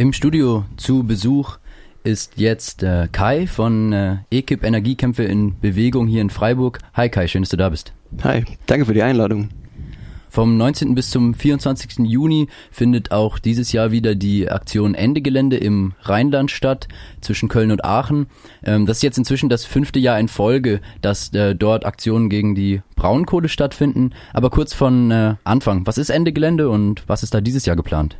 Im Studio zu Besuch ist jetzt äh, Kai von äh, Ekip Energiekämpfe in Bewegung hier in Freiburg. Hi Kai, schön, dass du da bist. Hi, danke für die Einladung. Vom 19. bis zum 24. Juni findet auch dieses Jahr wieder die Aktion Ende Gelände im Rheinland statt, zwischen Köln und Aachen. Ähm, das ist jetzt inzwischen das fünfte Jahr in Folge, dass äh, dort Aktionen gegen die Braunkohle stattfinden. Aber kurz von äh, Anfang, was ist Ende Gelände und was ist da dieses Jahr geplant?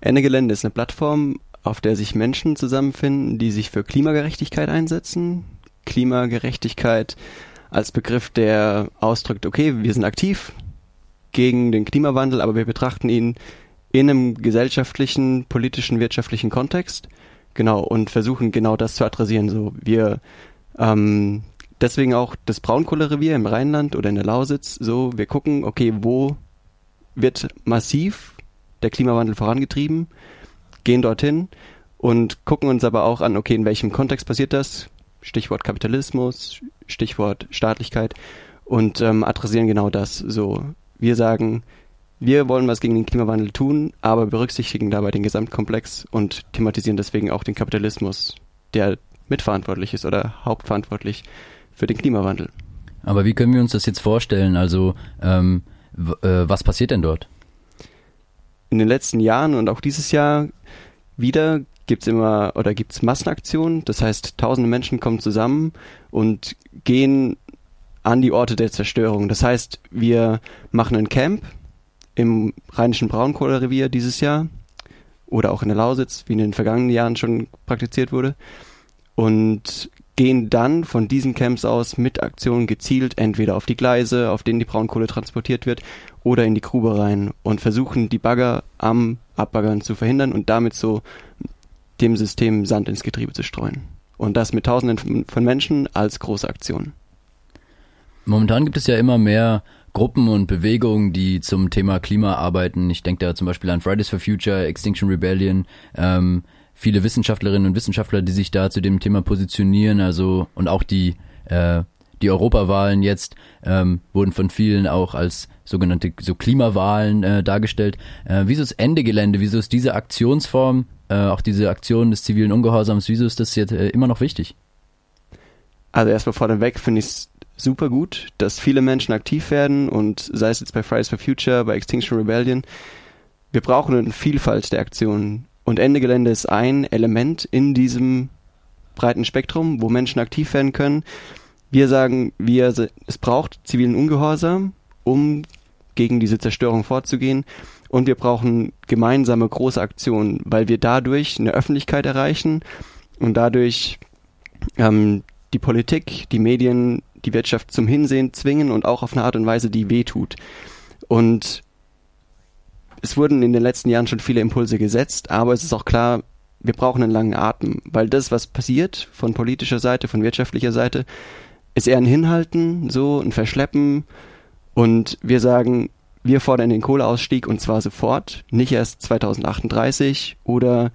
Ende Gelände ist eine Plattform, auf der sich Menschen zusammenfinden, die sich für Klimagerechtigkeit einsetzen. Klimagerechtigkeit als Begriff, der ausdrückt, okay, wir sind aktiv gegen den Klimawandel, aber wir betrachten ihn in einem gesellschaftlichen, politischen, wirtschaftlichen Kontext. Genau, und versuchen genau das zu adressieren. So, wir ähm, deswegen auch das Braunkohlerevier im Rheinland oder in der Lausitz, so, wir gucken, okay, wo wird massiv der Klimawandel vorangetrieben, gehen dorthin und gucken uns aber auch an, okay, in welchem Kontext passiert das? Stichwort Kapitalismus, Stichwort Staatlichkeit und ähm, adressieren genau das. So, wir sagen, wir wollen was gegen den Klimawandel tun, aber berücksichtigen dabei den Gesamtkomplex und thematisieren deswegen auch den Kapitalismus, der mitverantwortlich ist oder hauptverantwortlich für den Klimawandel. Aber wie können wir uns das jetzt vorstellen? Also, ähm, äh, was passiert denn dort? In den letzten Jahren und auch dieses Jahr wieder gibt's immer oder gibt's Massenaktionen. Das heißt, tausende Menschen kommen zusammen und gehen an die Orte der Zerstörung. Das heißt, wir machen ein Camp im rheinischen Braunkohlerevier dieses Jahr oder auch in der Lausitz, wie in den vergangenen Jahren schon praktiziert wurde. Und gehen dann von diesen Camps aus mit Aktionen gezielt entweder auf die Gleise, auf denen die Braunkohle transportiert wird, oder in die Grube rein und versuchen die Bagger am Abbaggern zu verhindern und damit so dem System Sand ins Getriebe zu streuen. Und das mit Tausenden von Menschen als große Aktion. Momentan gibt es ja immer mehr Gruppen und Bewegungen, die zum Thema Klima arbeiten. Ich denke da zum Beispiel an Fridays for Future, Extinction Rebellion. Ähm, viele Wissenschaftlerinnen und Wissenschaftler, die sich da zu dem Thema positionieren, also und auch die äh, die Europawahlen jetzt ähm, wurden von vielen auch als sogenannte so Klimawahlen äh, dargestellt. Äh, wieso ist Ende Gelände? Wieso ist diese Aktionsform, äh, auch diese Aktion des zivilen Ungehorsams, wieso ist das jetzt äh, immer noch wichtig? Also erstmal vorneweg finde ich es super gut, dass viele Menschen aktiv werden und sei es jetzt bei Fridays for Future, bei Extinction Rebellion, wir brauchen eine Vielfalt der Aktionen. Und Ende Gelände ist ein Element in diesem breiten Spektrum, wo Menschen aktiv werden können. Wir sagen, wir, es braucht zivilen Ungehorsam, um gegen diese Zerstörung vorzugehen. Und wir brauchen gemeinsame große Aktionen, weil wir dadurch eine Öffentlichkeit erreichen und dadurch ähm, die Politik, die Medien, die Wirtschaft zum Hinsehen zwingen und auch auf eine Art und Weise, die wehtut. Und es wurden in den letzten Jahren schon viele Impulse gesetzt, aber es ist auch klar, wir brauchen einen langen Atem, weil das, was passiert von politischer Seite, von wirtschaftlicher Seite, ist eher ein Hinhalten, so ein Verschleppen. Und wir sagen, wir fordern den Kohleausstieg und zwar sofort, nicht erst 2038 oder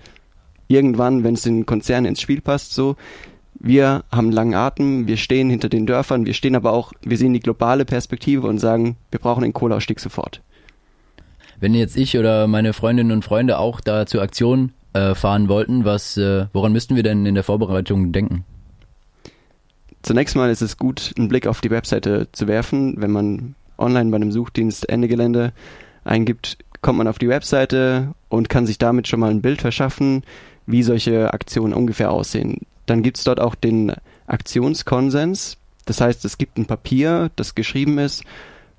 irgendwann, wenn es den Konzernen ins Spiel passt, so. Wir haben einen langen Atem, wir stehen hinter den Dörfern, wir stehen aber auch, wir sehen die globale Perspektive und sagen, wir brauchen den Kohleausstieg sofort wenn jetzt ich oder meine Freundinnen und Freunde auch da zur Aktion äh, fahren wollten, was, äh, woran müssten wir denn in der Vorbereitung denken? Zunächst mal ist es gut, einen Blick auf die Webseite zu werfen. Wenn man online bei einem Suchdienst Ende Gelände eingibt, kommt man auf die Webseite und kann sich damit schon mal ein Bild verschaffen, wie solche Aktionen ungefähr aussehen. Dann gibt es dort auch den Aktionskonsens. Das heißt, es gibt ein Papier, das geschrieben ist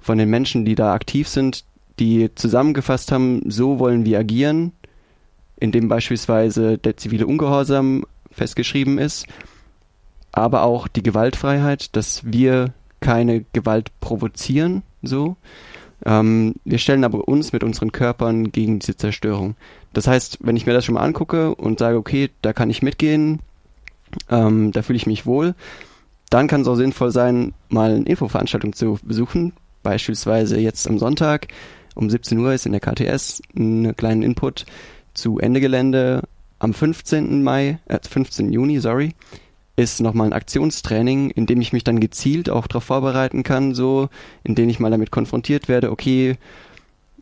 von den Menschen, die da aktiv sind, die zusammengefasst haben, so wollen wir agieren, indem beispielsweise der zivile Ungehorsam festgeschrieben ist, aber auch die Gewaltfreiheit, dass wir keine Gewalt provozieren, so. Ähm, wir stellen aber uns mit unseren Körpern gegen diese Zerstörung. Das heißt, wenn ich mir das schon mal angucke und sage, okay, da kann ich mitgehen, ähm, da fühle ich mich wohl, dann kann es auch sinnvoll sein, mal eine Infoveranstaltung zu besuchen, beispielsweise jetzt am Sonntag um 17 Uhr ist in der KTS ein kleinen Input zu Ende Gelände. Am 15. Mai, äh, 15. Juni, sorry, ist nochmal ein Aktionstraining, in dem ich mich dann gezielt auch darauf vorbereiten kann, so, in dem ich mal damit konfrontiert werde, okay,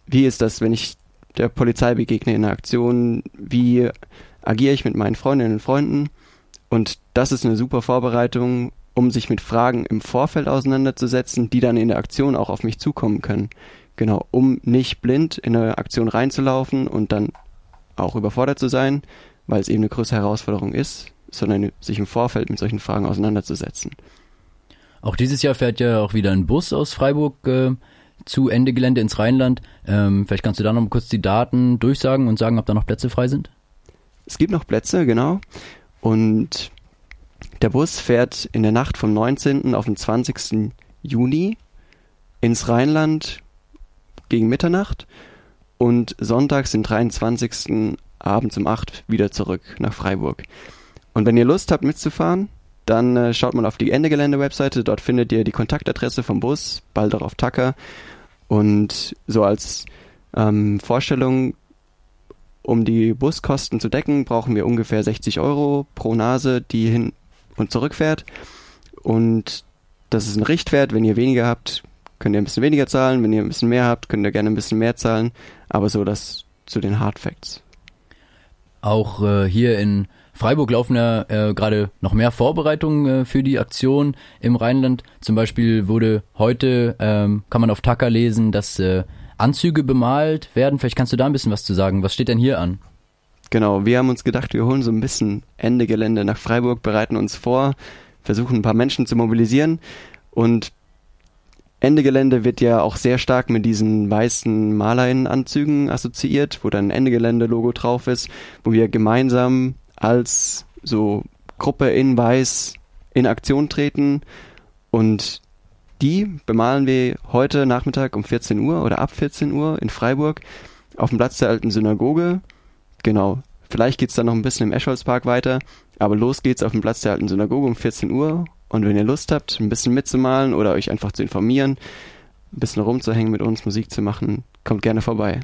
wie ist das, wenn ich der Polizei begegne in der Aktion, wie agiere ich mit meinen Freundinnen und Freunden. Und das ist eine super Vorbereitung, um sich mit Fragen im Vorfeld auseinanderzusetzen, die dann in der Aktion auch auf mich zukommen können. Genau, um nicht blind in eine Aktion reinzulaufen und dann auch überfordert zu sein, weil es eben eine größere Herausforderung ist, sondern sich im Vorfeld mit solchen Fragen auseinanderzusetzen. Auch dieses Jahr fährt ja auch wieder ein Bus aus Freiburg äh, zu Ende Gelände ins Rheinland. Ähm, vielleicht kannst du da noch kurz die Daten durchsagen und sagen, ob da noch Plätze frei sind? Es gibt noch Plätze, genau. Und der Bus fährt in der Nacht vom 19. auf den 20. Juni ins Rheinland gegen Mitternacht und sonntags, den 23. abends um 8 wieder zurück nach Freiburg. Und wenn ihr Lust habt mitzufahren, dann äh, schaut mal auf die Endegelände-Webseite. Dort findet ihr die Kontaktadresse vom Bus, bald auch auf Tacker. Und so als ähm, Vorstellung, um die Buskosten zu decken, brauchen wir ungefähr 60 Euro pro Nase, die hin und zurück fährt. Und das ist ein Richtwert. Wenn ihr weniger habt, könnt ihr ein bisschen weniger zahlen. Wenn ihr ein bisschen mehr habt, könnt ihr gerne ein bisschen mehr zahlen. Aber so das zu den Hard Facts. Auch äh, hier in Freiburg laufen ja äh, gerade noch mehr Vorbereitungen äh, für die Aktion im Rheinland. Zum Beispiel wurde heute, ähm, kann man auf Tacker lesen, dass äh, Anzüge bemalt werden. Vielleicht kannst du da ein bisschen was zu sagen. Was steht denn hier an? Genau, wir haben uns gedacht, wir holen so ein bisschen Ende Gelände nach Freiburg, bereiten uns vor, versuchen ein paar Menschen zu mobilisieren und Ende Gelände wird ja auch sehr stark mit diesen weißen Malerinnenanzügen assoziiert, wo dann Ende Gelände Logo drauf ist, wo wir gemeinsam als so Gruppe in Weiß in Aktion treten und die bemalen wir heute Nachmittag um 14 Uhr oder ab 14 Uhr in Freiburg auf dem Platz der alten Synagoge. Genau. Vielleicht geht's dann noch ein bisschen im Escholzpark weiter, aber los geht's auf dem Platz der alten Synagoge um 14 Uhr. Und wenn ihr Lust habt, ein bisschen mitzumalen oder euch einfach zu informieren, ein bisschen rumzuhängen mit uns, Musik zu machen, kommt gerne vorbei.